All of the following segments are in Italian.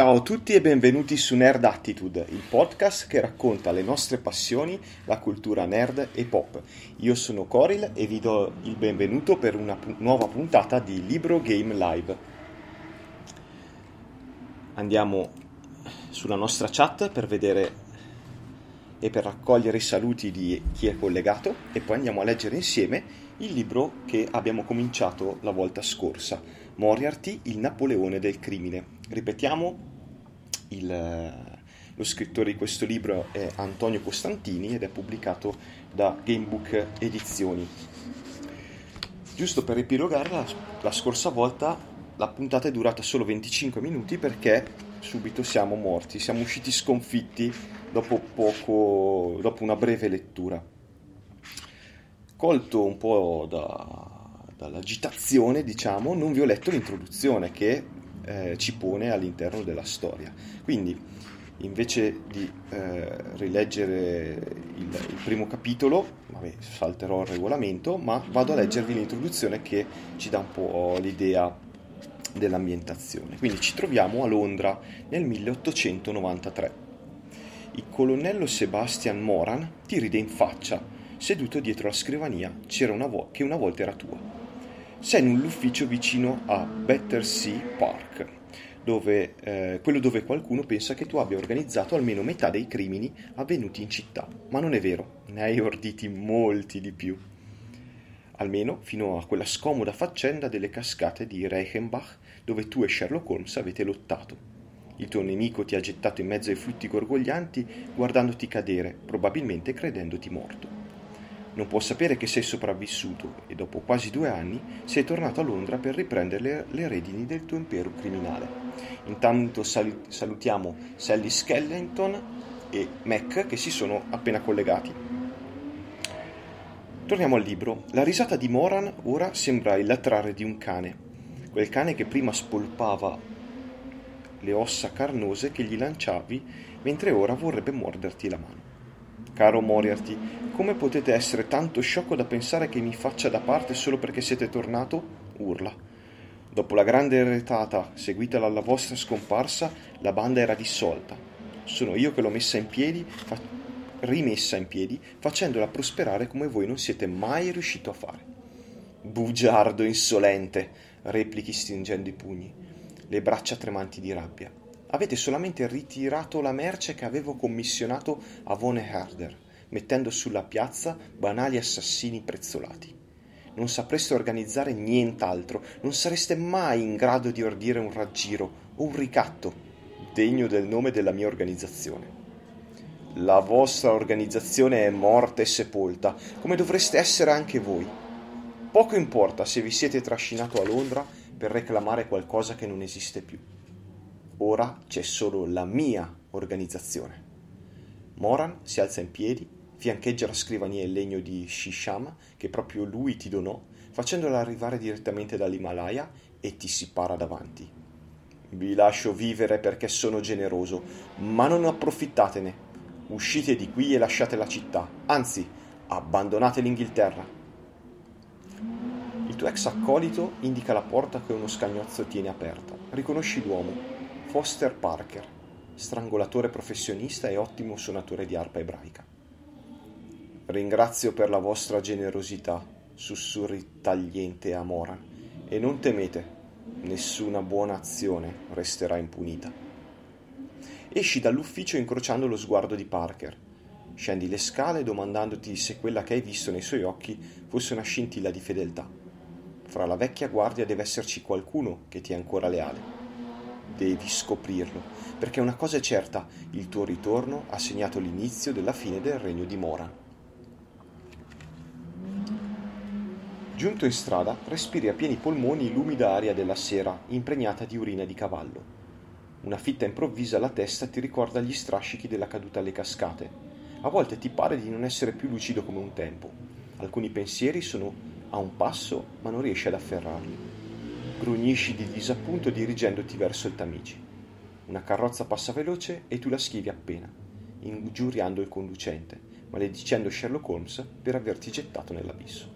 Ciao a tutti e benvenuti su Nerd Attitude, il podcast che racconta le nostre passioni, la cultura nerd e pop. Io sono Coril e vi do il benvenuto per una pu- nuova puntata di Libro Game Live. Andiamo sulla nostra chat per vedere e per raccogliere i saluti di chi è collegato e poi andiamo a leggere insieme il libro che abbiamo cominciato la volta scorsa, Moriarty, il Napoleone del crimine. Ripetiamo, il, lo scrittore di questo libro è Antonio Costantini ed è pubblicato da Gamebook Edizioni. Giusto per ripilogare, la, la scorsa volta la puntata è durata solo 25 minuti perché subito siamo morti, siamo usciti sconfitti dopo, poco, dopo una breve lettura. Colto un po' da, dall'agitazione, diciamo, non vi ho letto l'introduzione che eh, ci pone all'interno della storia. Quindi, invece di eh, rileggere il, il, primo capitolo, vabbè, salterò il regolamento, ma vado a leggervi l'introduzione che ci dà un po' l'idea dell'ambientazione. Quindi ci troviamo a Londra nel 1893. Il colonnello Sebastian Moran ti ride in faccia, seduto dietro la scrivania una vo- che una volta era tua sei in un ufficio vicino a Battersea Park, dove, eh, quello dove qualcuno pensa che tu abbia organizzato almeno metà dei crimini avvenuti in città. Ma non è vero, ne hai orditi molti di più. Almeno fino a quella scomoda faccenda delle cascate di Reichenbach, dove tu e Sherlock Holmes avete lottato. Il tuo nemico ti ha gettato in mezzo ai flutti gorgoglianti, guardandoti cadere, probabilmente credendoti morto non può sapere che sei sopravvissuto e dopo quasi due anni sei tornato a Londra per riprendere le, redini del tuo impero criminale. Intanto sal- salutiamo Sally Skellington e Mac che si sono appena collegati. Torniamo al libro. La risata di Moran ora sembra il latrare di un cane. Quel cane che prima spolpava le ossa carnose che gli lanciavi, mentre ora vorrebbe morderti la mano. Caro Moriarty, come potete essere tanto sciocco da pensare che mi faccia da parte solo perché siete tornato? urla. Dopo la grande retata seguita dalla vostra scomparsa, la banda era dissolta. Sono io che l'ho messa in piedi, fa- rimessa in piedi, facendola prosperare come voi non siete mai riuscito a fare. Bugiardo insolente, replichi stringendo i pugni, le braccia tremanti di rabbia. Avete solamente ritirato la merce che avevo commissionato a Von Herder, mettendo sulla piazza banali assassini prezzolati. Non sapreste organizzare nient'altro, non sareste mai in grado di ordire un raggiro o un ricatto degno del nome della mia organizzazione. La vostra organizzazione è morta e sepolta, come dovreste essere anche voi. Poco importa se vi siete trascinato a Londra per reclamare qualcosa che non esiste più. Ora c'è solo la mia organizzazione. Moran si alza in piedi, fiancheggia la scrivania in legno di Shisham che proprio lui ti donò, facendola arrivare direttamente dall'Himalaya e ti si para davanti. Vi lascio vivere perché sono generoso, ma non approfittatene. Uscite di qui e lasciate la città, anzi, abbandonate l'Inghilterra. Il tuo ex accolito indica la porta che uno scagnozzo tiene aperta. Riconosci l'uomo, Foster Parker, strangolatore professionista e ottimo suonatore di arpa ebraica. Ringrazio per la vostra generosità, sussurri tagliente a Mora, e non temete, nessuna buona azione resterà impunita. Esci dall'ufficio incrociando lo sguardo di Parker. Scendi le scale domandandoti se quella che hai visto nei suoi occhi fosse una scintilla di fedeltà. Fra la vecchia guardia deve esserci qualcuno che ti è ancora leale devi scoprirlo, perché una cosa è certa, il tuo ritorno ha segnato l'inizio della fine del regno di Mora. Giunto in strada, respiri a pieni polmoni l'umida aria della sera, impregnata di urina di cavallo. Una fitta improvvisa alla testa ti ricorda gli strascichi della caduta alle cascate. A volte ti pare di non essere più lucido come un tempo. Alcuni pensieri sono a un passo, ma non riesci ad afferrarli. Grugnisci di disappunto dirigendoti verso il Tamigi. Una carrozza passa veloce e tu la schivi appena, ingiuriando il conducente, maledicendo Sherlock Holmes per averti gettato nell'abisso.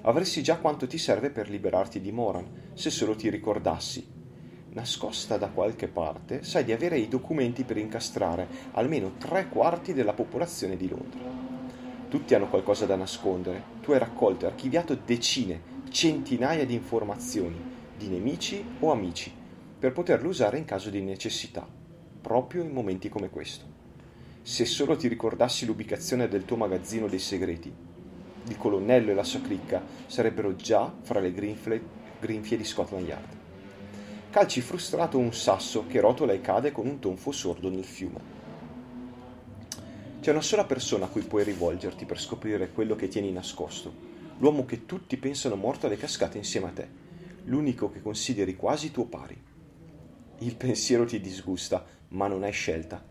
Avresti già quanto ti serve per liberarti di Moran, se solo ti ricordassi. nascosta da qualche parte, sai di avere i documenti per incastrare almeno tre quarti della popolazione di Londra. Tutti hanno qualcosa da nascondere. Tu hai raccolto e archiviato decine, centinaia di informazioni di nemici o amici per poterle usare in caso di necessità, proprio in momenti come questo. Se solo ti ricordassi l'ubicazione del tuo magazzino dei segreti, il colonnello e la sua cricca sarebbero già fra le grinfie di Scotland Yard. Calci frustrato un sasso che rotola e cade con un tonfo sordo nel fiume. C'è una sola persona a cui puoi rivolgerti per scoprire quello che tieni nascosto, l'uomo che tutti pensano morto alle cascate insieme a te, l'unico che consideri quasi tuo pari. Il pensiero ti disgusta, ma non hai scelta.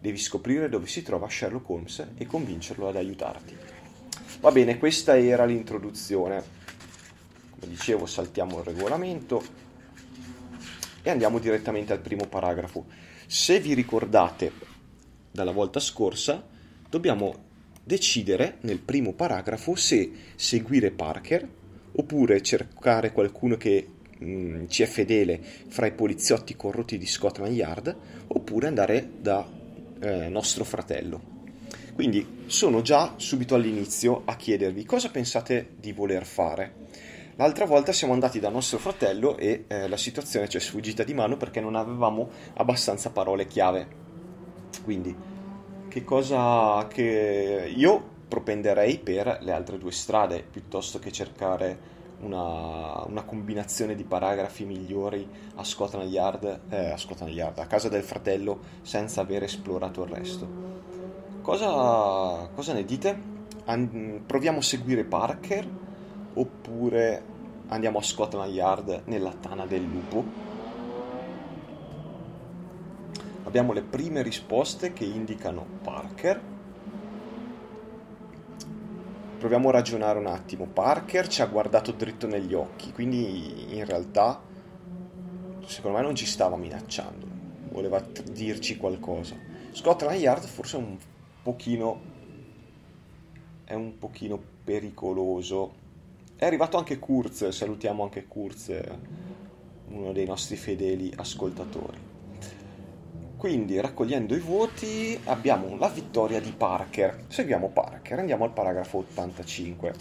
Devi scoprire dove si trova Sherlock Holmes e convincerlo ad aiutarti. Va bene, questa era l'introduzione. Come dicevo, saltiamo il regolamento e andiamo direttamente al primo paragrafo. Se vi ricordate dalla volta scorsa, dobbiamo decidere nel primo paragrafo se seguire Parker oppure cercare qualcuno che mh, mm, ci è fedele fra i poliziotti corrotti di Scotland Yard oppure andare da eh, nostro fratello. Quindi sono già subito all'inizio a chiedervi cosa pensate di voler fare. L'altra volta siamo andati da nostro fratello e eh, la situazione ci è sfuggita di mano perché non avevamo abbastanza parole chiave. Quindi, che cosa che io propenderei per le altre due strade piuttosto che cercare una, una combinazione di paragrafi migliori a Scotland Yard, eh, a Scotland Yard, a casa del fratello senza aver esplorato il resto. Cosa, cosa ne dite? An- proviamo a seguire Parker oppure andiamo a Scotland Yard nella tana del lupo? Abbiamo le prime risposte che indicano Parker. Proviamo a ragionare un attimo. Parker ci ha guardato dritto negli occhi, quindi in realtà secondo me non ci stava minacciando, voleva dirci qualcosa. Scotland Yard forse è un pochino è un pochino pericoloso. È arrivato anche Kurz, salutiamo anche Kurz, uno dei nostri fedeli ascoltatori. Quindi, raccogliendo i voti, abbiamo la vittoria di Parker. Seguiamo Parker, andiamo al paragrafo 85.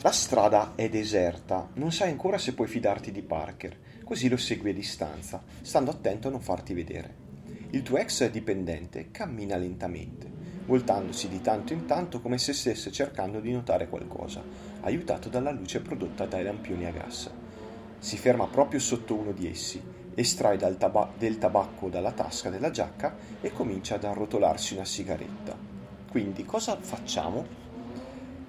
La strada è deserta, non sai ancora se puoi fidarti di Parker così lo segui a distanza, stando attento a non farti vedere. Il tuo ex dipendente cammina lentamente, voltandosi di tanto in tanto come se stesse cercando di notare qualcosa, aiutato dalla luce prodotta dai lampioni a gas. Si ferma proprio sotto uno di essi, estrae taba- del tabacco dalla tasca della giacca e comincia ad arrotolarsi una sigaretta. Quindi cosa facciamo?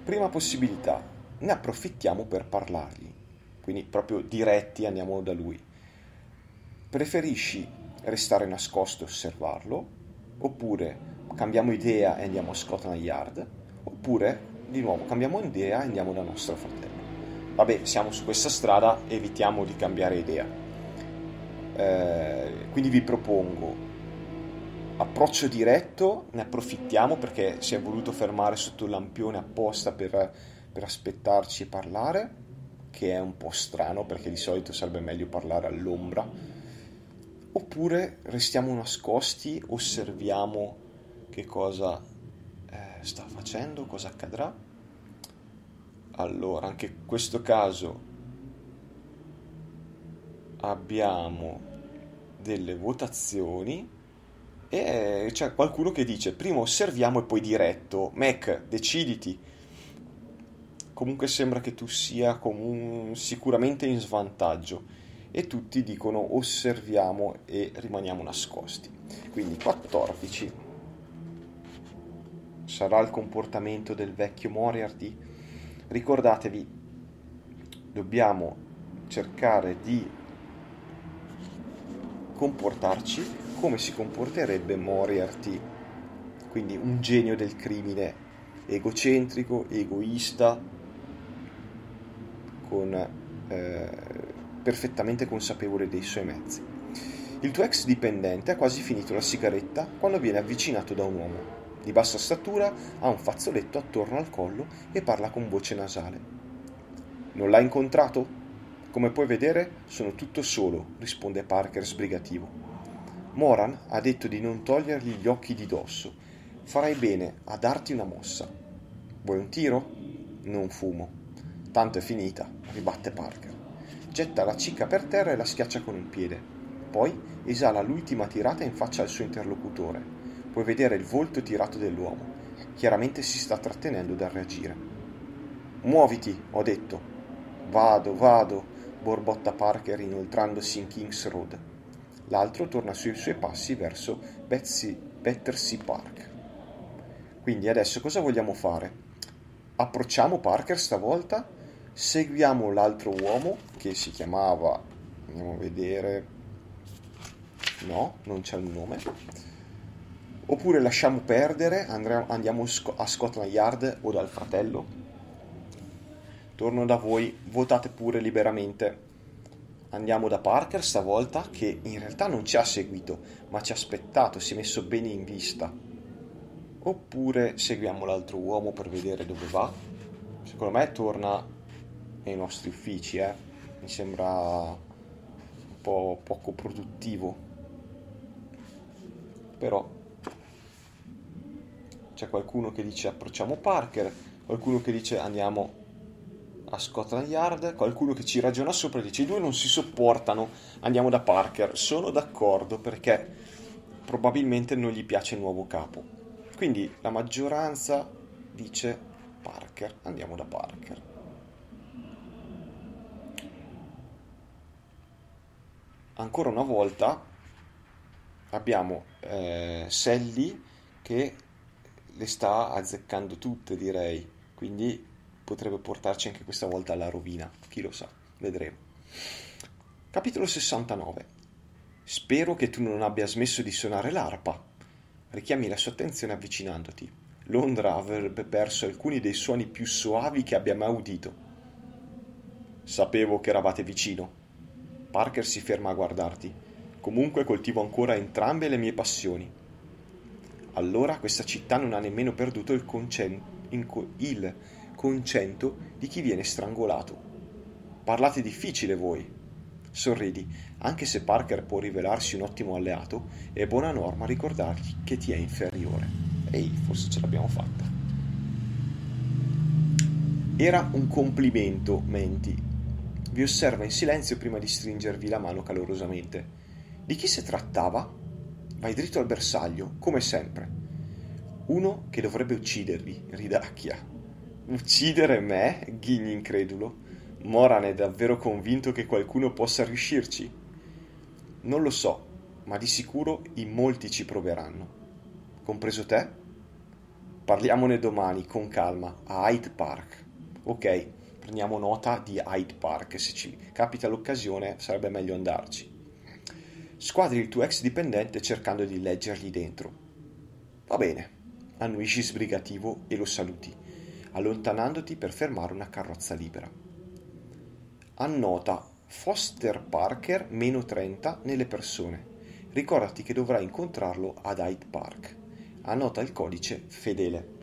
Prima possibilità, ne approfittiamo per parlargli quindi proprio diretti andiamo da lui. Preferisci restare nascosto e osservarlo, oppure cambiamo idea e andiamo a Scotland Yard, oppure di nuovo cambiamo idea e andiamo da nostro fratello. Vabbè, siamo su questa strada, evitiamo di cambiare idea. Eh, quindi vi propongo approccio diretto, ne approfittiamo perché si è voluto fermare sotto il lampione apposta per, per aspettarci e parlare che è un po' strano perché di solito sarebbe meglio parlare all'ombra, oppure restiamo nascosti, osserviamo che cosa eh, sta facendo, cosa accadrà. Allora, anche in questo caso abbiamo delle votazioni e c'è qualcuno che dice prima osserviamo e poi diretto. Mac, deciditi comunque sembra che tu sia comun- sicuramente in svantaggio e tutti dicono osserviamo e rimaniamo nascosti. Quindi 14 sarà il comportamento del vecchio Moriarty. Ricordatevi, dobbiamo cercare di comportarci come si comporterebbe Moriarty, quindi un genio del crimine egocentrico, egoista, con, eh, perfettamente consapevole dei suoi mezzi. Il tuo ex dipendente ha quasi finito la sigaretta quando viene avvicinato da un uomo. Di bassa statura, ha un fazzoletto attorno al collo e parla con voce nasale. Non l'hai incontrato? Come puoi vedere, sono tutto solo, risponde Parker sbrigativo. Moran ha detto di non togliergli gli occhi di dosso. Farai bene a darti una mossa. Vuoi un tiro? Non fumo. Tanto è finita, ribatte Parker. Getta la cicca per terra e la schiaccia con un piede. Poi esala l'ultima tirata in faccia al suo interlocutore. Puoi vedere il volto tirato dell'uomo. Chiaramente si sta trattenendo dal reagire. Muoviti, ho detto. Vado, vado, borbotta Parker inoltrandosi in King's Road. L'altro torna sui suoi passi verso Betsy, Battersea Park. Quindi adesso cosa vogliamo fare? Approcciamo Parker stavolta seguiamo l'altro uomo che si chiamava andiamo a vedere no non c'è il nome oppure lasciamo perdere andiamo a Scotland Yard o dal fratello torno da voi votate pure liberamente andiamo da Parker stavolta che in realtà non ci ha seguito ma ci ha aspettato si è messo bene in vista oppure seguiamo l'altro uomo per vedere dove va secondo me torna nei nostri uffici, eh. mi sembra un po' poco produttivo. Però c'è qualcuno che dice approcciamo Parker, qualcuno che dice andiamo a Scotland Yard, qualcuno che ci ragiona sopra e dice i due non si sopportano, andiamo da Parker. Sono d'accordo perché probabilmente non gli piace il nuovo capo. Quindi la maggioranza dice Parker, andiamo da Parker. ancora una volta abbiamo eh, Sally che le sta azzeccando tutte, direi. Quindi potrebbe portarci anche questa volta alla rovina. Chi lo sa, vedremo. Capitolo 69. Spero che tu non abbia smesso di suonare l'arpa. Richiami la sua attenzione avvicinandoti. Londra avrebbe perso alcuni dei suoni più soavi che abbia mai udito. Sapevo che eravate vicino, Parker si ferma a guardarti. Comunque coltivo ancora entrambe le mie passioni. Allora questa città non ha nemmeno perduto il, concen- co- il concento di chi viene strangolato. Parlate difficile voi. Sorridi, anche se Parker può rivelarsi un ottimo alleato, è buona norma ricordargli che ti è inferiore. Ehi, forse ce l'abbiamo fatta. Era un complimento, Menti, vi osserva in silenzio prima di stringervi la mano calorosamente. Di chi si trattava? Vai dritto al bersaglio, come sempre. Uno che dovrebbe uccidervi, ridacchia. Uccidere me? ghigni incredulo. Moran è davvero convinto che qualcuno possa riuscirci? Non lo so, ma di sicuro in molti ci proveranno. Compreso te? Parliamone domani, con calma, a Hyde Park. Ok, prendiamo nota di Hyde Park, se ci capita l'occasione sarebbe meglio andarci. Squadri il tuo ex dipendente cercando di leggergli dentro. Va bene, annuisci sbrigativo e lo saluti, allontanandoti per fermare una carrozza libera. Annota Foster Parker meno 30 nelle persone. Ricordati che dovrai incontrarlo ad Hyde Park. Annota il codice fedele.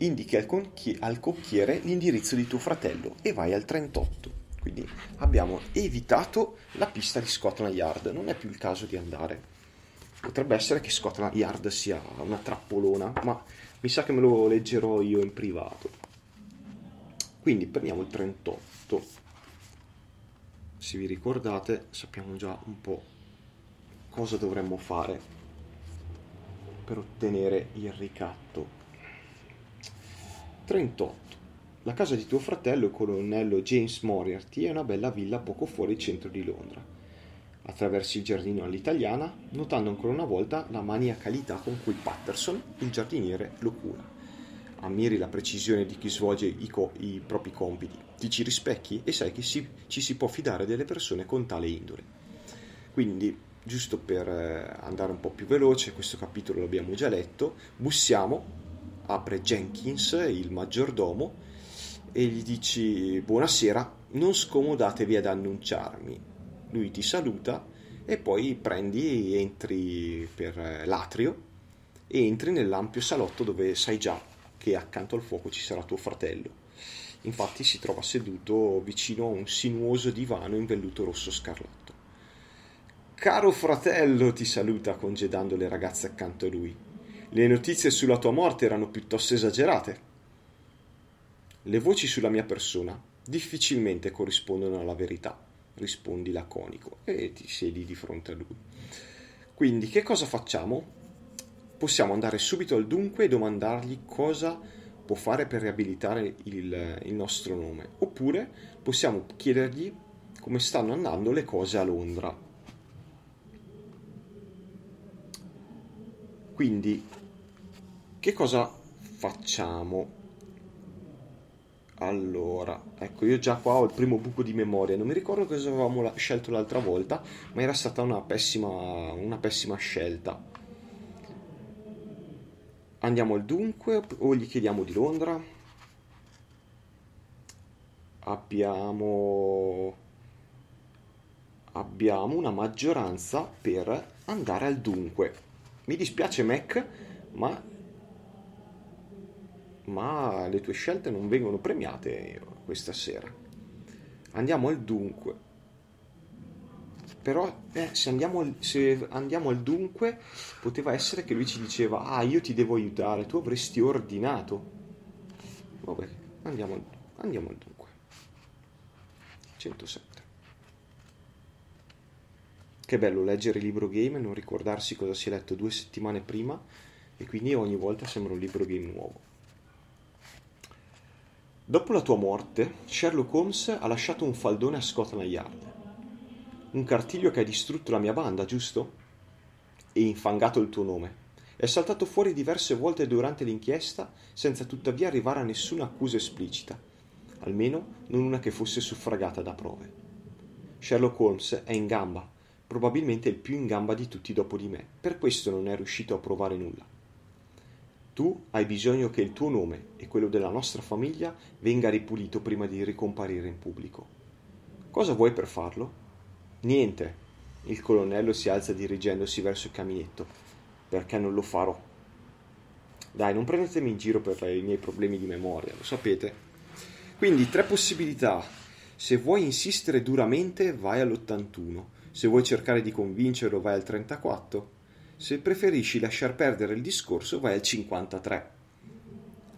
indichi al, conchi- al cocchiere l'indirizzo di tuo fratello e vai al 38. Quindi abbiamo evitato la pista di Scotland Yard, non è più il caso di andare. Potrebbe essere che Scotland Yard sia una trappolona, ma mi sa che me lo leggerò io in privato. Quindi prendiamo il 38. Se vi ricordate, sappiamo già un po' cosa dovremmo fare per ottenere il ricatto 38. La casa di tuo fratello, il colonnello James Moriarty, è una bella villa poco fuori il centro di Londra. Attraversi il giardino all'italiana, notando ancora una volta la maniacalità con cui Patterson, il giardiniere, lo cura. Ammiri la precisione di chi svolge i, co- i propri compiti, ti ci rispecchi e sai che si- ci si può fidare delle persone con tale indole. Quindi, giusto per eh, andare un po' più veloce, questo capitolo l'abbiamo già letto, bussiamo apre Jenkins, il maggiordomo, e gli dici buonasera, non scomodatevi ad annunciarmi. Lui ti saluta e poi prendi entri per l'atrio e entri nell'ampio salotto dove sai già che accanto al fuoco ci sarà tuo fratello. Infatti si trova seduto vicino a un sinuoso divano in velluto rosso scarlatto. Caro fratello, ti saluta congedando le ragazze accanto a lui. Le notizie sulla tua morte erano piuttosto esagerate. Le voci sulla mia persona difficilmente corrispondono alla verità, rispondi laconico e ti siedi di fronte a lui. Quindi che cosa facciamo? Possiamo andare subito al dunque e domandargli cosa può fare per riabilitare il, il nostro nome, oppure possiamo chiedergli come stanno andando le cose a Londra. Quindi, che cosa facciamo? Allora, ecco, io già qua ho il primo buco di memoria, non mi ricordo cosa avevamo scelto l'altra volta, ma era stata una pessima, una pessima scelta. Andiamo al dunque o gli chiediamo di Londra? Abbiamo... Abbiamo una maggioranza per andare al dunque. Mi dispiace Mac, ma... Ma le tue scelte non vengono premiate questa sera. Andiamo al dunque. Però eh, se, andiamo, se andiamo al dunque, poteva essere che lui ci diceva, ah io ti devo aiutare, tu avresti ordinato. Vabbè, andiamo al, andiamo al dunque. 107. Che bello leggere il libro game e non ricordarsi cosa si è letto due settimane prima e quindi ogni volta sembra un libro game nuovo. Dopo la tua morte, Sherlock Holmes ha lasciato un faldone a Scotland Yard un cartiglio che ha distrutto la mia banda, giusto? E infangato il tuo nome. È saltato fuori diverse volte durante l'inchiesta senza tuttavia arrivare a nessuna accusa esplicita, almeno non una che fosse suffragata da prove. Sherlock Holmes è in gamba, probabilmente il più in gamba di tutti dopo di me, per questo non è riuscito a provare nulla. Tu hai bisogno che il tuo nome e quello della nostra famiglia venga ripulito prima di ricomparire in pubblico. Cosa vuoi per farlo? Niente. Il colonnello si alza dirigendosi verso il caminetto. Perché non lo farò? Dai, non prendetemi in giro per i miei problemi di memoria, lo sapete. Quindi, tre possibilità. Se vuoi insistere duramente, vai all'81. Se vuoi cercare di convincerlo, vai al 34. Se preferisci lasciar perdere il discorso, vai al 53.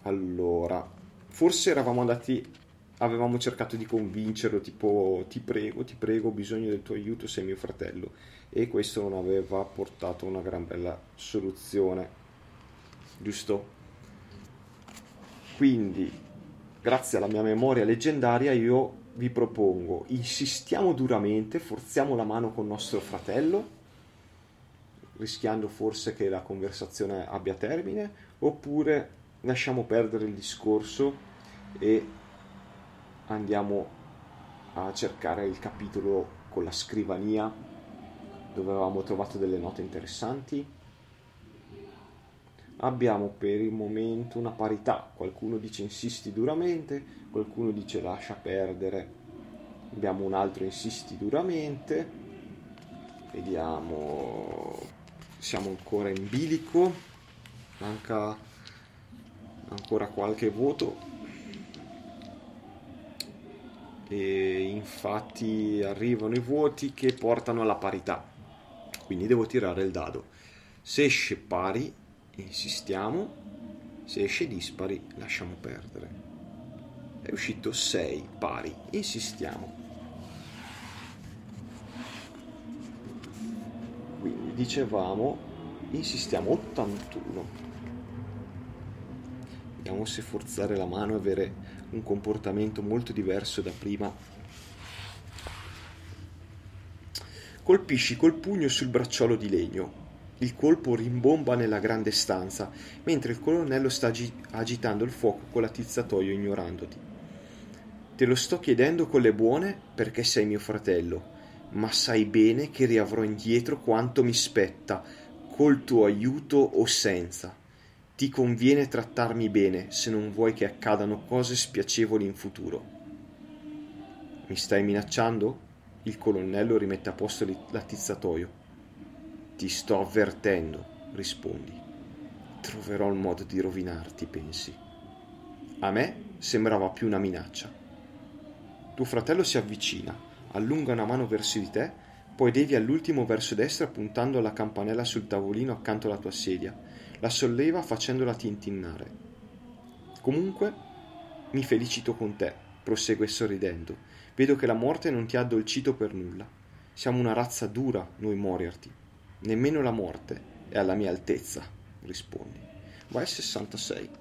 Allora, forse eravamo andati avevamo cercato di convincerlo, tipo ti prego, ti prego, ho bisogno del tuo aiuto, sei mio fratello. E questo non aveva portato una gran bella soluzione, giusto? Quindi, grazie alla mia memoria leggendaria, io vi propongo, insistiamo duramente, forziamo la mano con nostro fratello, rischiando forse che la conversazione abbia termine, oppure lasciamo perdere il discorso e andiamo a cercare il capitolo con la scrivania dove avevamo trovato delle note interessanti. Abbiamo per il momento una parità, qualcuno dice insisti duramente, qualcuno dice lascia perdere, abbiamo un altro insisti duramente, vediamo, siamo ancora in bilico, manca ancora qualche voto, e infatti arrivano i voti che portano alla parità. Quindi devo tirare il dado. Se esce pari insistiamo. Se esce dispari lasciamo perdere. È uscito 6 pari. Insistiamo quindi dicevamo insistiamo 81 vediamo se forzare la mano e avere un comportamento molto diverso da prima. Colpisci col pugno sul bracciolo di legno. Il colpo rimbomba nella grande stanza, mentre il colonnello sta agi- agitando il fuoco con l'attizzatoio ignorandoti. Te lo sto chiedendo con le buone perché sei mio fratello, ma sai bene che riavrò indietro quanto mi spetta, col tuo aiuto o senza. Ti conviene trattarmi bene se non vuoi che accadano cose spiacevoli in futuro. Mi stai minacciando? Il colonnello rimette a posto l'attizzatoio. Ti sto avvertendo, rispondi. Troverò il modo di rovinarti, pensi. A me sembrava più una minaccia. Tuo fratello si avvicina, allunga una mano verso di te, poi devi all'ultimo verso destra puntando alla campanella sul tavolino accanto alla tua sedia. La solleva facendola tintinnare. Comunque, mi felicito con te, prosegue sorridendo. Vedo che la morte non ti ha addolcito per nulla. Siamo una razza dura, noi Moriarty. Nemmeno la morte è alla mia altezza, rispondi. Vai 66.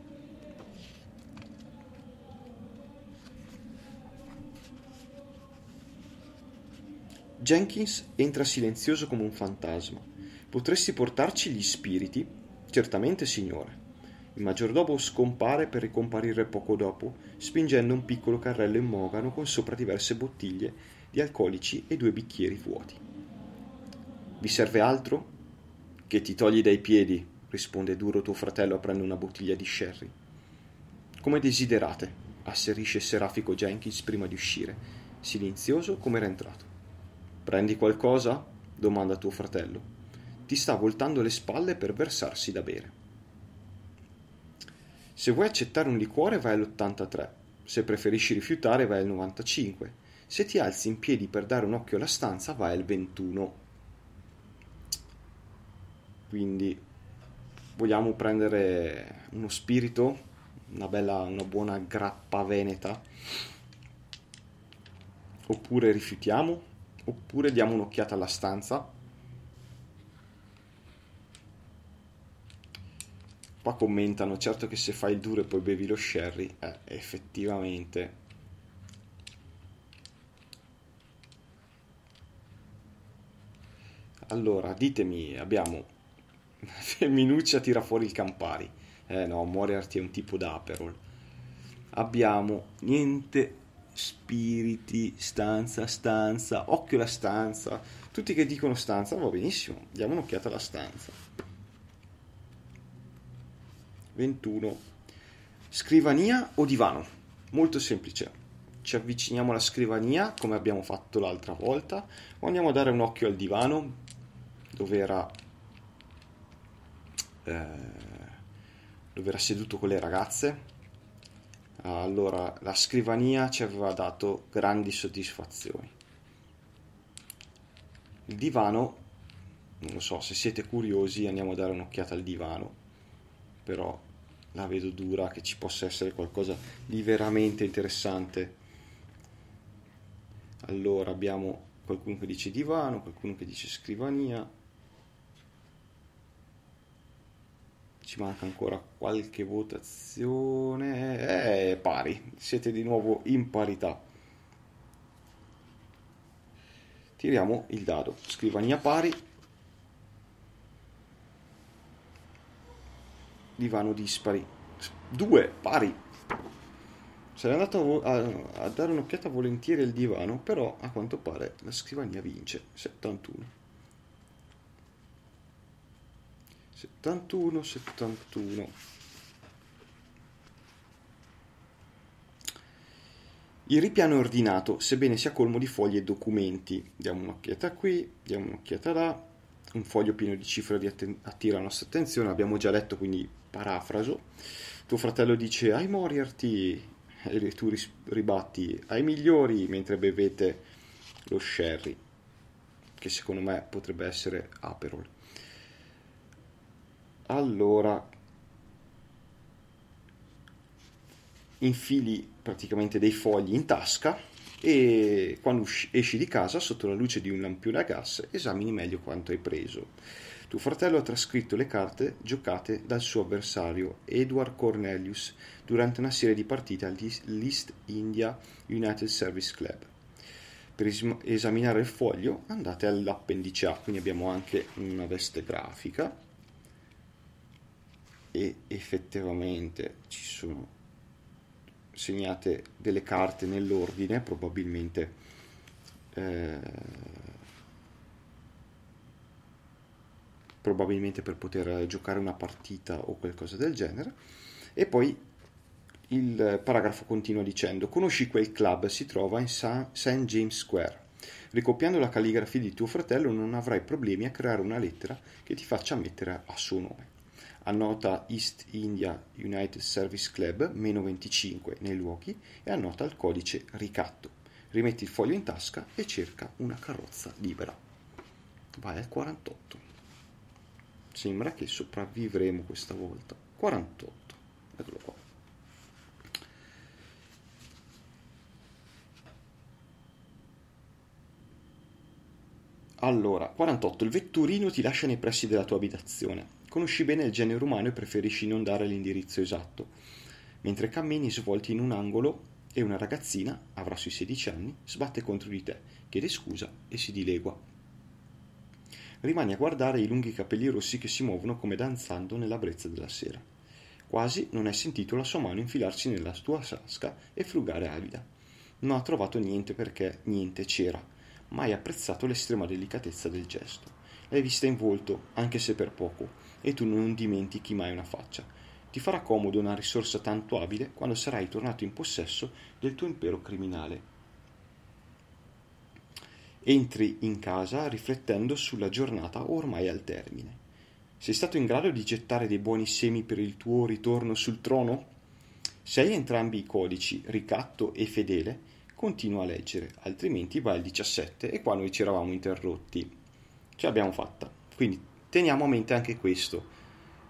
Jenkins entra silenzioso come un fantasma. Potresti portarci gli spiriti? Certamente, signore. Il maggiordomo scompare per ricomparire poco dopo, spingendo un piccolo carrello in mogano con sopra diverse bottiglie di alcolici e due bicchieri vuoti. Vi serve altro? Che ti togli dai piedi, risponde duro tuo fratello aprendo una bottiglia di sherry. Come desiderate, asserisce Serafico Jenkins prima di uscire, silenzioso come era entrato. Prendi qualcosa? domanda tuo fratello. Ti sta voltando le spalle per versarsi da bere. Se vuoi accettare un liquore vai all'83, se preferisci rifiutare vai al 95, se ti alzi in piedi per dare un occhio alla stanza vai al 21. Quindi vogliamo prendere uno spirito, una bella, una buona grappa veneta, oppure rifiutiamo? Oppure diamo un'occhiata alla stanza. Qua commentano, certo che se fai il duro e poi bevi lo sherry, eh, effettivamente... Allora, ditemi, abbiamo... Femminuccia tira fuori il Campari. Eh no, Moriarty è un tipo d'Aperol. Abbiamo niente spiriti, stanza, stanza, occhio alla stanza, tutti che dicono stanza, va benissimo, diamo un'occhiata alla stanza. 21. Scrivania o divano? Molto semplice. Ci avviciniamo alla scrivania come abbiamo fatto l'altra volta o andiamo a dare un occhio al divano dove era, eh, dove era seduto con le ragazze allora, la scrivania ci aveva dato grandi soddisfazioni. Il divano, non lo so, se siete curiosi andiamo a dare un'occhiata al divano, però la vedo dura che ci possa essere qualcosa di veramente interessante. Allora, abbiamo qualcuno che dice divano, qualcuno che dice scrivania, ci manca ancora qualche votazione. È pari, siete di nuovo in parità. Tiriamo il dado. Scrivania pari. Divano dispari. Due pari. Sarei andato a, a, a dare un'occhiata volentieri al divano, però a quanto pare la scrivania vince. 71. 71, 71. Il ripiano è ordinato, sebbene sia colmo di fogli e documenti. Diamo un'occhiata qui, diamo un'occhiata là. Un foglio pieno di cifre attira la nostra attenzione, abbiamo già letto, quindi parafraso. Tuo fratello dice ai Moriarty e tu ribatti ai migliori mentre bevete lo sherry, che secondo me potrebbe essere Aperol. Allora, infili praticamente dei fogli in tasca e quando esci di casa sotto la luce di un lampione a gas esamini meglio quanto hai preso. Tuo fratello ha trascritto le carte giocate dal suo avversario Edward Cornelius durante una serie di partite all'East India United Service Club. Per es- esaminare il foglio andate all'appendice A, quindi abbiamo anche una veste grafica e effettivamente ci sono segnate delle carte nell'ordine, probabilmente eh, probabilmente per poter giocare una partita o qualcosa del genere. E poi il paragrafo continua dicendo: Conosci quel club, si trova in St. James Square. Ricopiando la calligrafia di tuo fratello non avrai problemi a creare una lettera che ti faccia mettere a suo nome. Annota East India United Service Club, meno 25 nei luoghi e annota il codice ricatto. Rimetti il foglio in tasca e cerca una carrozza libera. Vai al 48. Sembra che sopravvivremo questa volta. 48. Eccolo qua. Allora, 48. Il vetturino ti lascia nei pressi della tua abitazione. Conosci bene il genere umano e preferisci non dare l'indirizzo esatto. Mentre cammini svolti in un angolo e una ragazzina, avrà sui 16 anni, sbatte contro di te, chiede scusa e si dilegua. Rimani a guardare i lunghi capelli rossi che si muovono come danzando nella brezza della sera. Quasi non hai sentito la sua mano infilarsi nella tua tasca e frugare avida. Non ha trovato niente perché niente c'era ma hai apprezzato l'estrema delicatezza del gesto. L'hai vista in volto, anche se per poco, e tu non dimentichi mai una faccia. Ti farà comodo una risorsa tanto abile quando sarai tornato in possesso del tuo impero criminale. Entri in casa riflettendo sulla giornata ormai al termine. Sei stato in grado di gettare dei buoni semi per il tuo ritorno sul trono? Se hai entrambi i codici, ricatto e fedele, continua a leggere, altrimenti va al 17 e qua noi ci eravamo interrotti. Ce l'abbiamo fatta. Quindi teniamo a mente anche questo.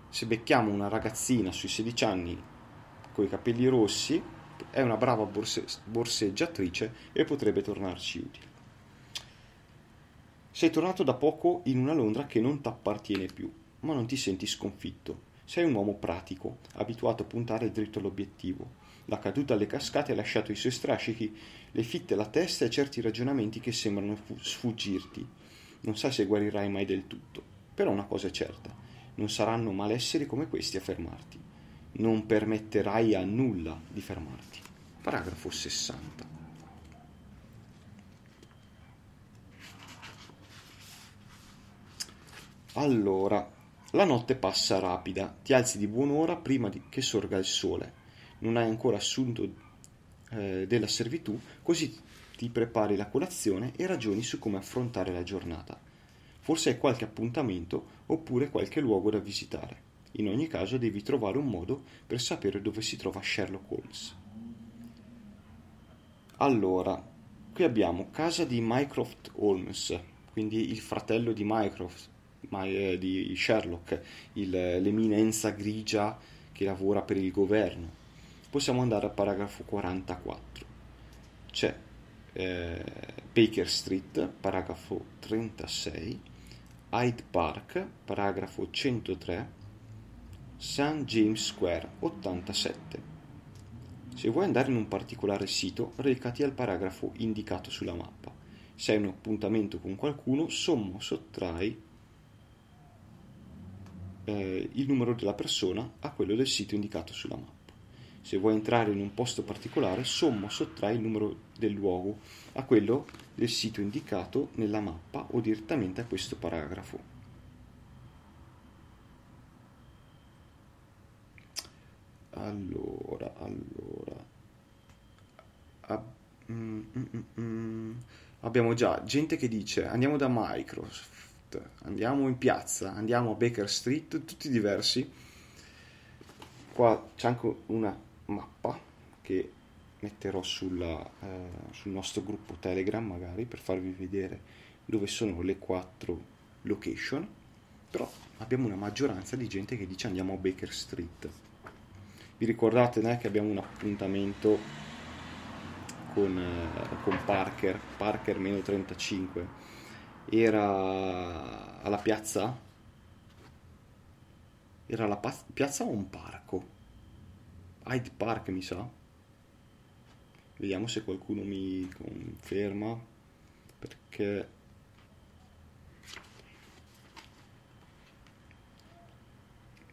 Se becchiamo una ragazzina sui 16 anni con i capelli rossi, è una brava borse- borseggiatrice e potrebbe tornarci utile. Sei tornato da poco in una Londra che non ti appartiene più, ma non ti senti sconfitto. Sei un uomo pratico, abituato a puntare dritto all'obiettivo. La caduta alle cascate ha lasciato i suoi strascichi le fitte la testa e certi ragionamenti che sembrano sfuggirti. Non sai se guarirai mai del tutto, però una cosa è certa, non saranno malesseri come questi a fermarti. Non permetterai a nulla di fermarti. Paragrafo 60. Allora, la notte passa rapida, ti alzi di buon'ora prima che sorga il sole. Non hai ancora assunto eh, della servitù, così ti prepari la colazione e ragioni su come affrontare la giornata. Forse hai qualche appuntamento oppure qualche luogo da visitare. In ogni caso devi trovare un modo per sapere dove si trova Sherlock Holmes. Allora, qui abbiamo casa di Mycroft Holmes, quindi il fratello di Mycroft, my, eh, di Sherlock, il, l'eminenza grigia che lavora per il governo possiamo andare al paragrafo 44. C'è eh, Baker Street, paragrafo 36, Hyde Park, paragrafo 103, St. James Square, 87. Se vuoi andare in un particolare sito, recati al paragrafo indicato sulla mappa. Se hai un appuntamento con qualcuno, sommo sottrai eh, il numero della persona a quello del sito indicato sulla mappa. Se vuoi entrare in un posto particolare, sommo sottrai il numero del luogo a quello del sito indicato nella mappa o direttamente a questo paragrafo. Allora, allora. Ab- mm, mm, mm, mm. abbiamo già gente che dice andiamo da Microsoft, andiamo in piazza, andiamo a Baker Street, tutti diversi. Qua c'è anche una mappa che metterò sulla, eh, sul nostro gruppo Telegram magari per farvi vedere dove sono le quattro location, però abbiamo una maggioranza di gente che dice andiamo a Baker Street. Vi ricordate né, che abbiamo un appuntamento con, eh, con Parker, Parker meno 35, era alla piazza? Era la piazza o un parco? Hyde Park mi sa. Vediamo se qualcuno mi conferma perché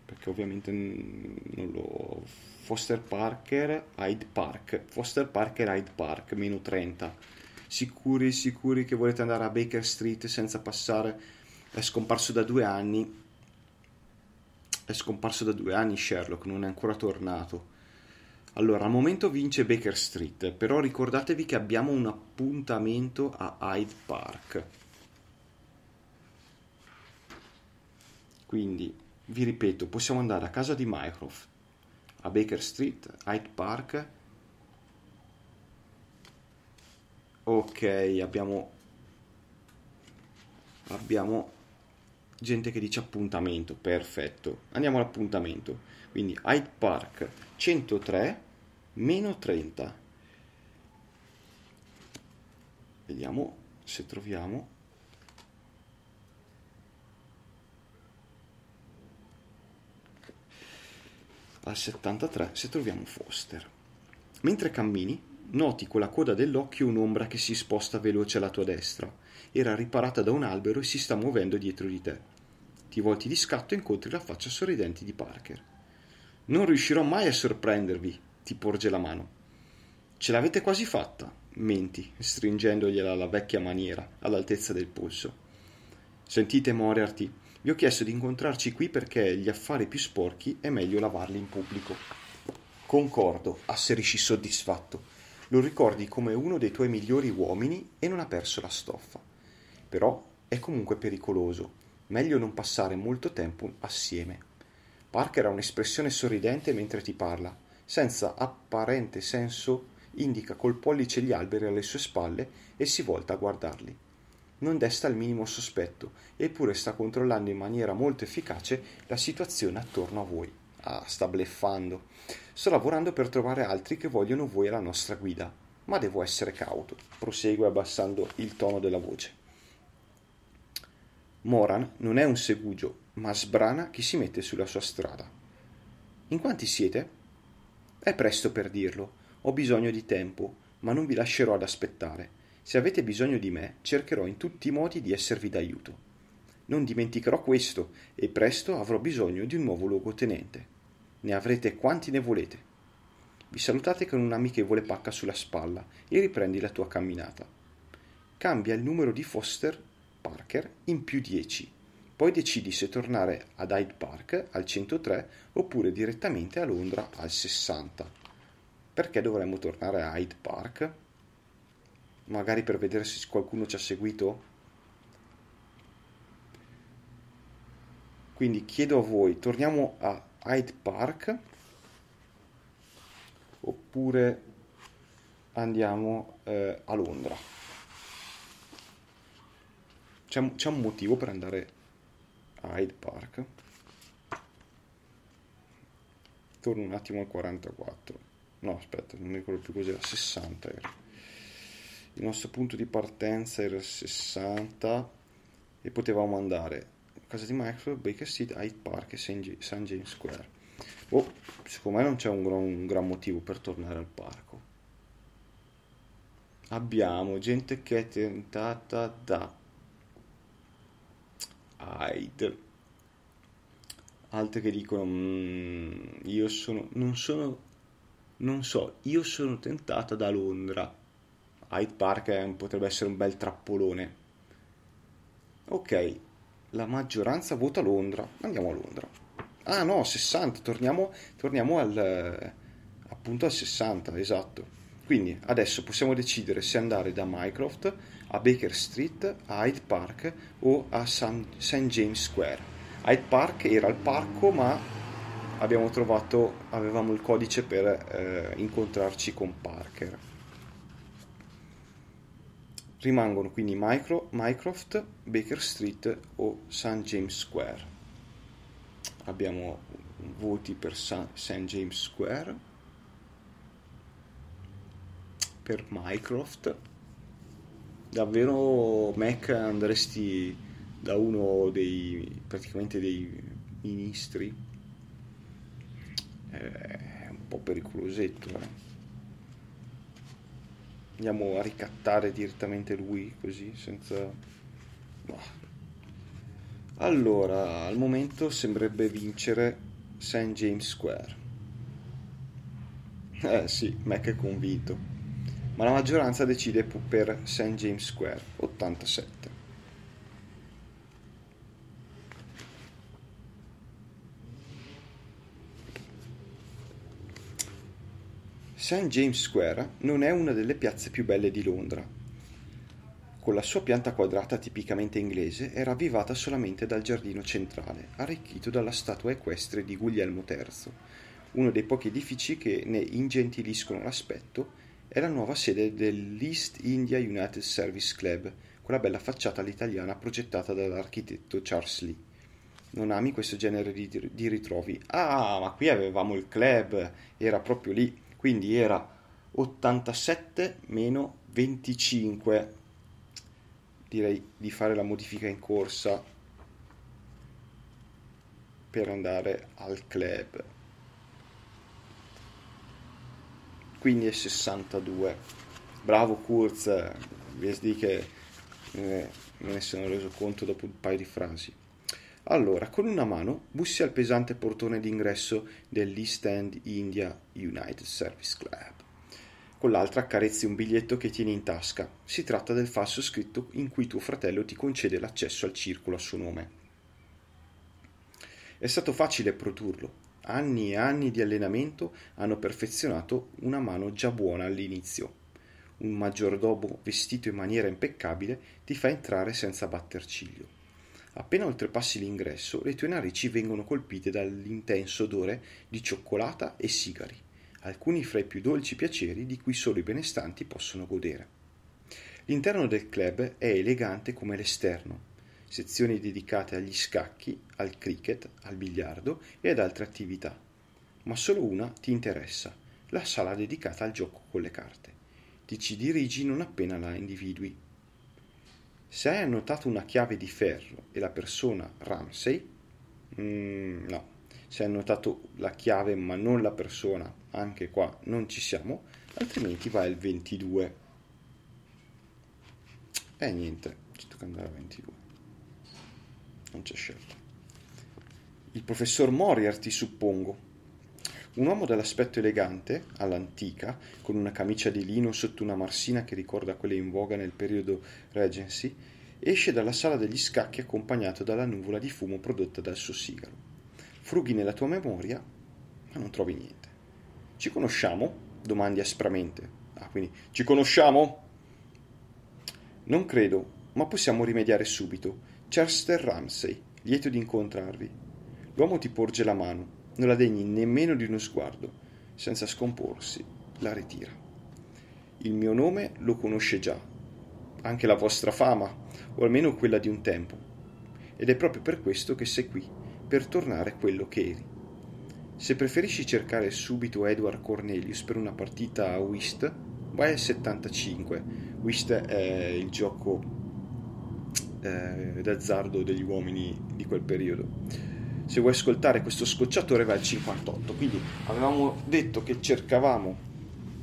perché ovviamente non lo Foster Parker Hyde Park Foster Parker Hyde Park meno 30 sicuri sicuri che volete andare a Baker Street senza passare è scomparso da due anni è scomparso da due anni Sherlock non è ancora tornato allora, al momento vince Baker Street, però ricordatevi che abbiamo un appuntamento a Hyde Park. Quindi vi ripeto, possiamo andare a casa di Mycroft, a Baker Street, Hyde Park. Ok, abbiamo abbiamo gente che dice appuntamento, perfetto. Andiamo all'appuntamento. Quindi Hyde Park 103 meno 30. Vediamo se troviamo al 73 se troviamo Foster. Mentre cammini, noti con la coda dell'occhio un'ombra che si sposta veloce alla tua destra. Era riparata da un albero e si sta muovendo dietro di te. Ti volti di scatto e incontri la faccia sorridente di Parker. Non riuscirò mai a sorprendervi, ti porge la mano. Ce l'avete quasi fatta, menti, stringendogliela alla vecchia maniera, all'altezza del polso. Sentite, Moriarty, vi ho chiesto di incontrarci qui perché gli affari più sporchi è meglio lavarli in pubblico. Concordo, asserisci soddisfatto. Lo ricordi come uno dei tuoi migliori uomini e non ha perso la stoffa. Però è comunque pericoloso. Meglio non passare molto tempo assieme. Parker ha un'espressione sorridente mentre ti parla. Senza apparente senso indica col pollice gli alberi alle sue spalle e si volta a guardarli non desta il minimo sospetto, eppure sta controllando in maniera molto efficace la situazione attorno a voi. Ah, sta bleffando. Sto lavorando per trovare altri che vogliono voi alla nostra guida, ma devo essere cauto, prosegue abbassando il tono della voce. Moran non è un segugio, ma sbrana chi si mette sulla sua strada. In quanti siete? È presto per dirlo. Ho bisogno di tempo, ma non vi lascerò ad aspettare. Se avete bisogno di me, cercherò in tutti i modi di esservi d'aiuto. Non dimenticherò questo e presto avrò bisogno di un nuovo luogotenente. Ne avrete quanti ne volete. Vi salutate con un'amichevole pacca sulla spalla e riprendi la tua camminata. Cambia il numero di Foster Parker in più 10. Poi decidi se tornare ad Hyde Park al 103 oppure direttamente a Londra al 60. Perché dovremmo tornare a Hyde Park? magari per vedere se qualcuno ci ha seguito. Quindi chiedo a voi, torniamo a Hyde Park oppure andiamo eh, a Londra. C'è, c'è un motivo per andare Hyde Park. Torno un attimo al 44. No, aspetta, non mi ricordo più cos'era, 60 era il nostro punto di partenza era 60 e potevamo andare a casa di Microsoft, Baker Street, Hyde Park e St. James Square. Oh, secondo me non c'è un gran, un gran motivo per tornare al parco. Abbiamo gente che è tentata da Hyde. Altre che dicono, mm, io sono, non sono, non so, io sono tentata da Londra. Hyde Park è, potrebbe essere un bel trappolone. Ok, la maggioranza vota Londra. Andiamo a Londra. Ah no, 60, torniamo, torniamo al, appunto al 60, esatto. Quindi adesso possiamo decidere se andare da Mycroft a Baker Street, a Hyde Park o a St. James Square. Hyde Park era il parco, ma abbiamo trovato, avevamo il codice per eh, incontrarci con Parker. Rimangono quindi Micro, Mycroft, Baker Street o St. James Square. Abbiamo voti per St. James Square, per Mycroft. Davvero Mac andresti da uno dei praticamente dei ministri? È un po' pericolosetto, eh? andiamo a ricattare direttamente lui così senza allora al momento sembrerebbe vincere St. James Square eh sì Mac è convinto ma la maggioranza decide per St. James Square 87 St. James Square non è una delle piazze più belle di Londra. con la sua pianta quadrata tipicamente inglese, era avvivata solamente dal giardino centrale, arricchito dalla statua equestre di Guglielmo III. Uno dei pochi edifici che ne ingentiliscono l'aspetto è la nuova sede dell'East India United Service Club, con la bella facciata all'italiana progettata dall'architetto Charles Lee. Non ami questo genere di, di ritrovi? Ah, ma qui avevamo il club, era proprio lì, quindi era 87 meno 25. Direi di fare la modifica in corsa per andare al club. Quindi è 62. Bravo Kurz, VSD che eh, me ne sono reso conto dopo un paio di frasi. Allora, con una mano bussi al pesante portone d'ingresso dell'East End India United Service Club. Con l'altra accarezzi un biglietto che tieni in tasca. Si tratta del falso scritto in cui tuo fratello ti concede l'accesso al circolo a suo nome. È stato facile produrlo. Anni e anni di allenamento hanno perfezionato una mano già buona all'inizio un maggiordomo vestito in maniera impeccabile ti fa entrare senza batter ciglio. Appena oltrepassi l'ingresso, le tue narici vengono colpite dall'intenso odore di cioccolata e sigari, alcuni fra i più dolci piaceri di cui solo i benestanti possono godere. L'interno del club è elegante come l'esterno, sezioni dedicate agli scacchi, al cricket, al biliardo e ad altre attività. Ma solo una ti interessa, la sala dedicata al gioco con le carte ti ci dirigi non appena la individui. Se hai annotato una chiave di ferro e la persona Ramsey, mm, no, se hai annotato la chiave ma non la persona, anche qua non ci siamo, altrimenti vai al 22. E eh, niente, ci tocca andare al 22. Non c'è scelta. Il professor Moriarty, suppongo. Un uomo dall'aspetto elegante, all'antica, con una camicia di lino sotto una marsina che ricorda quelle in voga nel periodo Regency, esce dalla sala degli scacchi accompagnato dalla nuvola di fumo prodotta dal suo sigaro. Frughi nella tua memoria, ma non trovi niente. Ci conosciamo? domandi aspramente. Ah, quindi ci conosciamo? Non credo, ma possiamo rimediare subito. Chester Ramsey, lieto di incontrarvi. L'uomo ti porge la mano non la degni nemmeno di uno sguardo. Senza scomporsi, la ritira. Il mio nome lo conosce già, anche la vostra fama, o almeno quella di un tempo. Ed è proprio per questo che sei qui, per tornare quello che eri. Se preferisci cercare subito Edward Cornelius per una partita a Whist, vai al 75. Whist è il gioco eh, d'azzardo degli uomini di quel periodo se vuoi ascoltare questo scocciatore vai al 58 quindi avevamo detto che cercavamo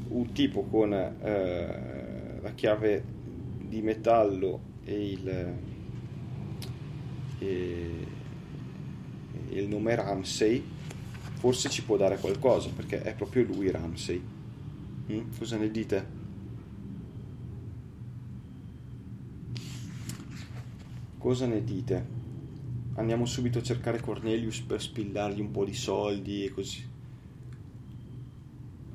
un tipo con eh, la chiave di metallo e il, e, e il nome Ramsey forse ci può dare qualcosa perché è proprio lui Ramsey mm? cosa ne dite? Cosa ne dite? andiamo subito a cercare Cornelius per spillargli un po' di soldi e così.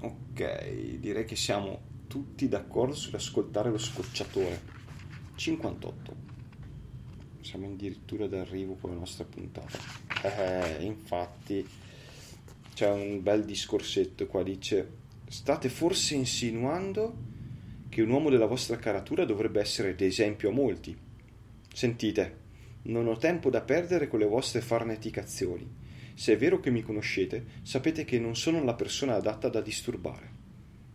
Ok, direi che siamo tutti d'accordo sull'ascoltare lo scocciatore. 58. Siamo addirittura d'arrivo con la nostra puntata. Eh, infatti, c'è un bel discorsetto qua, dice... State forse insinuando che un uomo della vostra caratura dovrebbe essere d'esempio a molti? Sentite, non ho tempo da perdere con le vostre farneticazioni. Se è vero che mi conoscete, sapete che non sono la persona adatta da disturbare.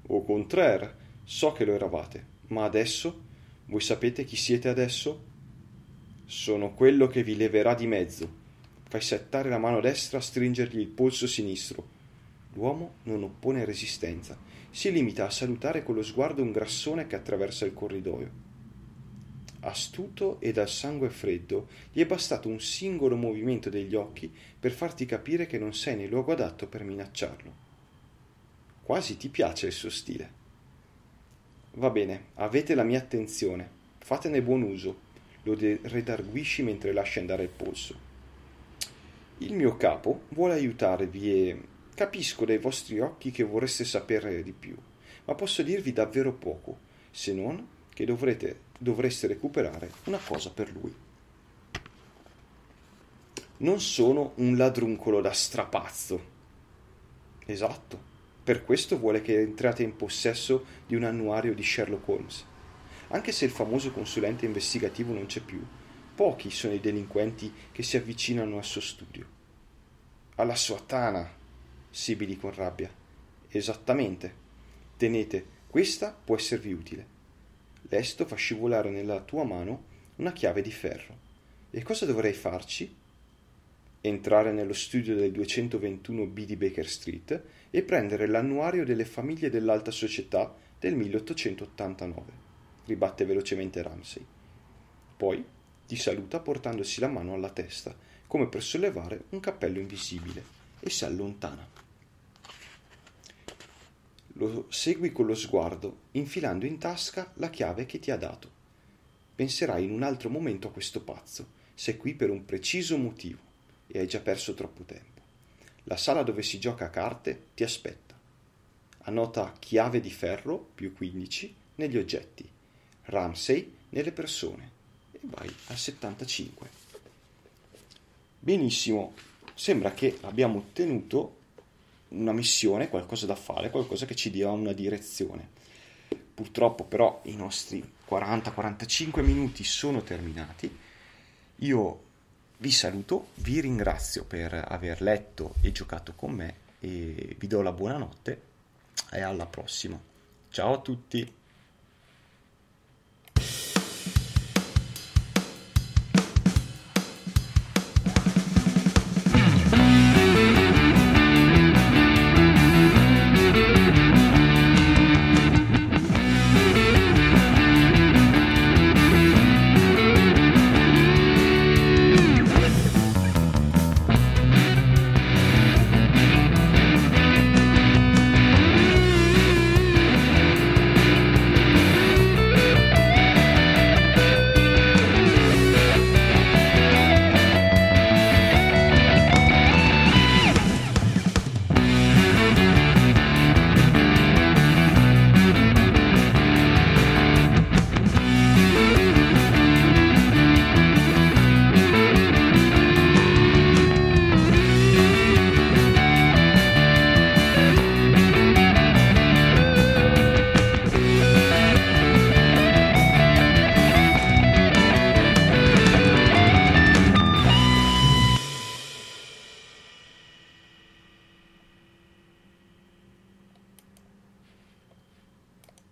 Au contraire, so che lo eravate, ma adesso? Voi sapete chi siete adesso? Sono quello che vi leverà di mezzo. Fai settare la mano destra a stringergli il polso sinistro. L'uomo non oppone resistenza, si limita a salutare con lo sguardo un grassone che attraversa il corridoio astuto e dal sangue freddo, gli è bastato un singolo movimento degli occhi per farti capire che non sei nel luogo adatto per minacciarlo. Quasi ti piace il suo stile. Va bene, avete la mia attenzione, fatene buon uso, lo redarguisci mentre lasci andare il polso. Il mio capo vuole aiutarvi e capisco dai vostri occhi che vorreste sapere di più, ma posso dirvi davvero poco, se non che dovrete, dovreste recuperare una cosa per lui. Non sono un ladruncolo da strapazzo. Esatto, per questo vuole che entriate in possesso di un annuario di Sherlock Holmes. Anche se il famoso consulente investigativo non c'è più, pochi sono i delinquenti che si avvicinano al suo studio. Alla sua tana, sibili con rabbia. Esattamente. Tenete, questa può esservi utile. Lesto fa scivolare nella tua mano una chiave di ferro. E cosa dovrei farci? Entrare nello studio del 221B di Baker Street e prendere l'annuario delle famiglie dell'alta società del 1889, ribatte velocemente Ramsay. Poi ti saluta portandosi la mano alla testa, come per sollevare un cappello invisibile, e si allontana. Lo segui con lo sguardo, infilando in tasca la chiave che ti ha dato. Penserai in un altro momento a questo pazzo. Sei qui per un preciso motivo e hai già perso troppo tempo. La sala dove si gioca a carte ti aspetta. Annota chiave di ferro più 15 negli oggetti, Ramsey nelle persone e vai al 75. Benissimo, sembra che abbiamo ottenuto una missione, qualcosa da fare, qualcosa che ci dia una direzione. Purtroppo però i nostri 40-45 minuti sono terminati. Io vi saluto, vi ringrazio per aver letto e giocato con me e vi do la buonanotte e alla prossima. Ciao a tutti!